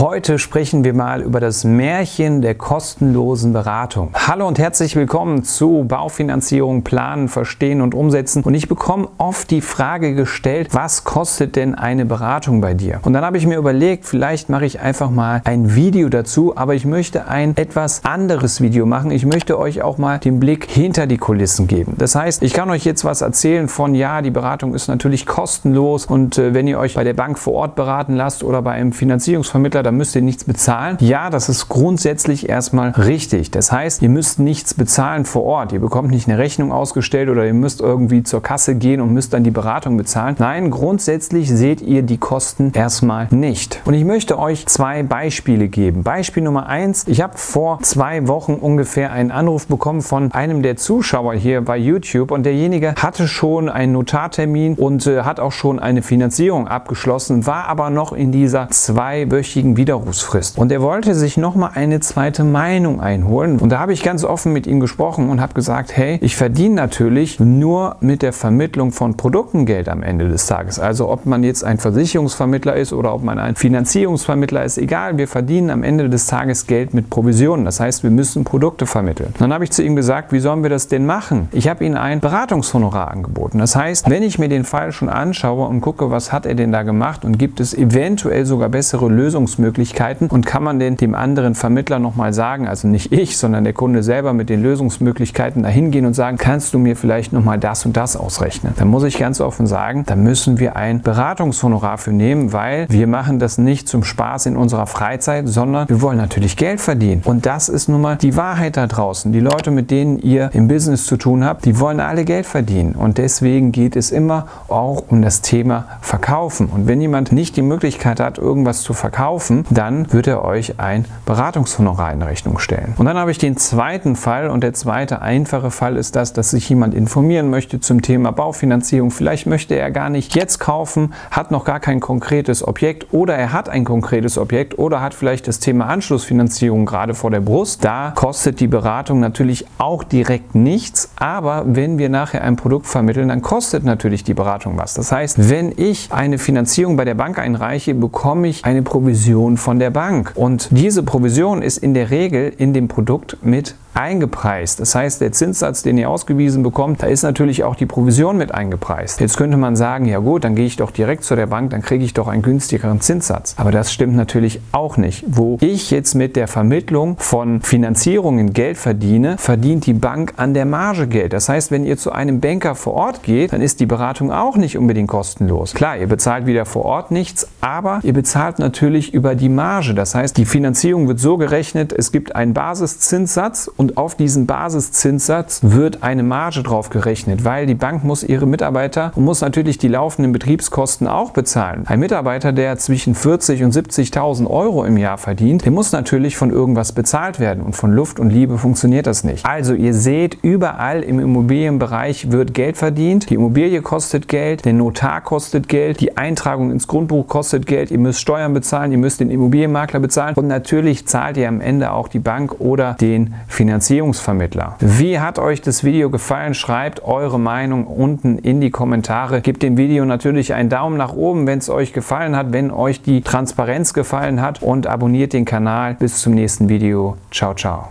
Heute sprechen wir mal über das Märchen der kostenlosen Beratung. Hallo und herzlich willkommen zu Baufinanzierung, Planen, Verstehen und Umsetzen. Und ich bekomme oft die Frage gestellt, was kostet denn eine Beratung bei dir? Und dann habe ich mir überlegt, vielleicht mache ich einfach mal ein Video dazu, aber ich möchte ein etwas anderes Video machen. Ich möchte euch auch mal den Blick hinter die Kulissen geben. Das heißt, ich kann euch jetzt was erzählen von, ja, die Beratung ist natürlich kostenlos und äh, wenn ihr euch bei der Bank vor Ort beraten lasst oder bei einem Finanzierungsvermittler, Vermittler, da müsst ihr nichts bezahlen. Ja, das ist grundsätzlich erstmal richtig. Das heißt, ihr müsst nichts bezahlen vor Ort. Ihr bekommt nicht eine Rechnung ausgestellt oder ihr müsst irgendwie zur Kasse gehen und müsst dann die Beratung bezahlen. Nein, grundsätzlich seht ihr die Kosten erstmal nicht. Und ich möchte euch zwei Beispiele geben. Beispiel Nummer eins. Ich habe vor zwei Wochen ungefähr einen Anruf bekommen von einem der Zuschauer hier bei YouTube und derjenige hatte schon einen Notartermin und äh, hat auch schon eine Finanzierung abgeschlossen, war aber noch in dieser zweiwöchigen Widerrufsfrist. Und er wollte sich nochmal eine zweite Meinung einholen. Und da habe ich ganz offen mit ihm gesprochen und habe gesagt, hey, ich verdiene natürlich nur mit der Vermittlung von Produkten Geld am Ende des Tages. Also ob man jetzt ein Versicherungsvermittler ist oder ob man ein Finanzierungsvermittler ist, egal, wir verdienen am Ende des Tages Geld mit Provisionen. Das heißt, wir müssen Produkte vermitteln. Dann habe ich zu ihm gesagt, wie sollen wir das denn machen? Ich habe ihm ein Beratungshonorar angeboten. Das heißt, wenn ich mir den Fall schon anschaue und gucke, was hat er denn da gemacht und gibt es eventuell sogar bessere Lösungsmöglichkeiten, Lösungsmöglichkeiten und kann man den dem anderen Vermittler nochmal sagen, also nicht ich, sondern der Kunde selber mit den Lösungsmöglichkeiten dahin gehen und sagen, kannst du mir vielleicht nochmal das und das ausrechnen? Dann muss ich ganz offen sagen, da müssen wir ein Beratungshonorar für nehmen, weil wir machen das nicht zum Spaß in unserer Freizeit, sondern wir wollen natürlich Geld verdienen. Und das ist nun mal die Wahrheit da draußen. Die Leute, mit denen ihr im Business zu tun habt, die wollen alle Geld verdienen. Und deswegen geht es immer auch um das Thema Verkaufen. Und wenn jemand nicht die Möglichkeit hat, irgendwas zu verkaufen, dann wird er euch ein Beratungshonorar in Rechnung stellen. Und dann habe ich den zweiten Fall und der zweite einfache Fall ist das, dass sich jemand informieren möchte zum Thema Baufinanzierung. Vielleicht möchte er gar nicht jetzt kaufen, hat noch gar kein konkretes Objekt oder er hat ein konkretes Objekt oder hat vielleicht das Thema Anschlussfinanzierung gerade vor der Brust. Da kostet die Beratung natürlich auch direkt nichts, aber wenn wir nachher ein Produkt vermitteln, dann kostet natürlich die Beratung was. Das heißt, wenn ich eine Finanzierung bei der Bank einreiche, bekomme ich eine Provision Provision von der Bank. Und diese Provision ist in der Regel in dem Produkt mit eingepreist. Das heißt, der Zinssatz, den ihr ausgewiesen bekommt, da ist natürlich auch die Provision mit eingepreist. Jetzt könnte man sagen, ja gut, dann gehe ich doch direkt zu der Bank, dann kriege ich doch einen günstigeren Zinssatz. Aber das stimmt natürlich auch nicht. Wo ich jetzt mit der Vermittlung von Finanzierungen Geld verdiene, verdient die Bank an der Marge Geld. Das heißt, wenn ihr zu einem Banker vor Ort geht, dann ist die Beratung auch nicht unbedingt kostenlos. Klar, ihr bezahlt wieder vor Ort nichts, aber ihr bezahlt natürlich über die Marge. Das heißt, die Finanzierung wird so gerechnet, es gibt einen Basiszinssatz und auf diesen Basiszinssatz wird eine Marge drauf gerechnet, weil die Bank muss ihre Mitarbeiter und muss natürlich die laufenden Betriebskosten auch bezahlen. Ein Mitarbeiter, der zwischen 40 und 70.000 Euro im Jahr verdient, der muss natürlich von irgendwas bezahlt werden. Und von Luft und Liebe funktioniert das nicht. Also ihr seht, überall im Immobilienbereich wird Geld verdient, die Immobilie kostet Geld, der Notar kostet Geld, die Eintragung ins Grundbuch kostet Geld, ihr müsst Steuern bezahlen, ihr müsst den Immobilienmakler bezahlen. Und natürlich zahlt ihr am Ende auch die Bank oder den Finanzierer Finanzierungsvermittler. Wie hat euch das Video gefallen? Schreibt eure Meinung unten in die Kommentare. Gebt dem Video natürlich einen Daumen nach oben, wenn es euch gefallen hat, wenn euch die Transparenz gefallen hat und abonniert den Kanal. Bis zum nächsten Video. Ciao, ciao.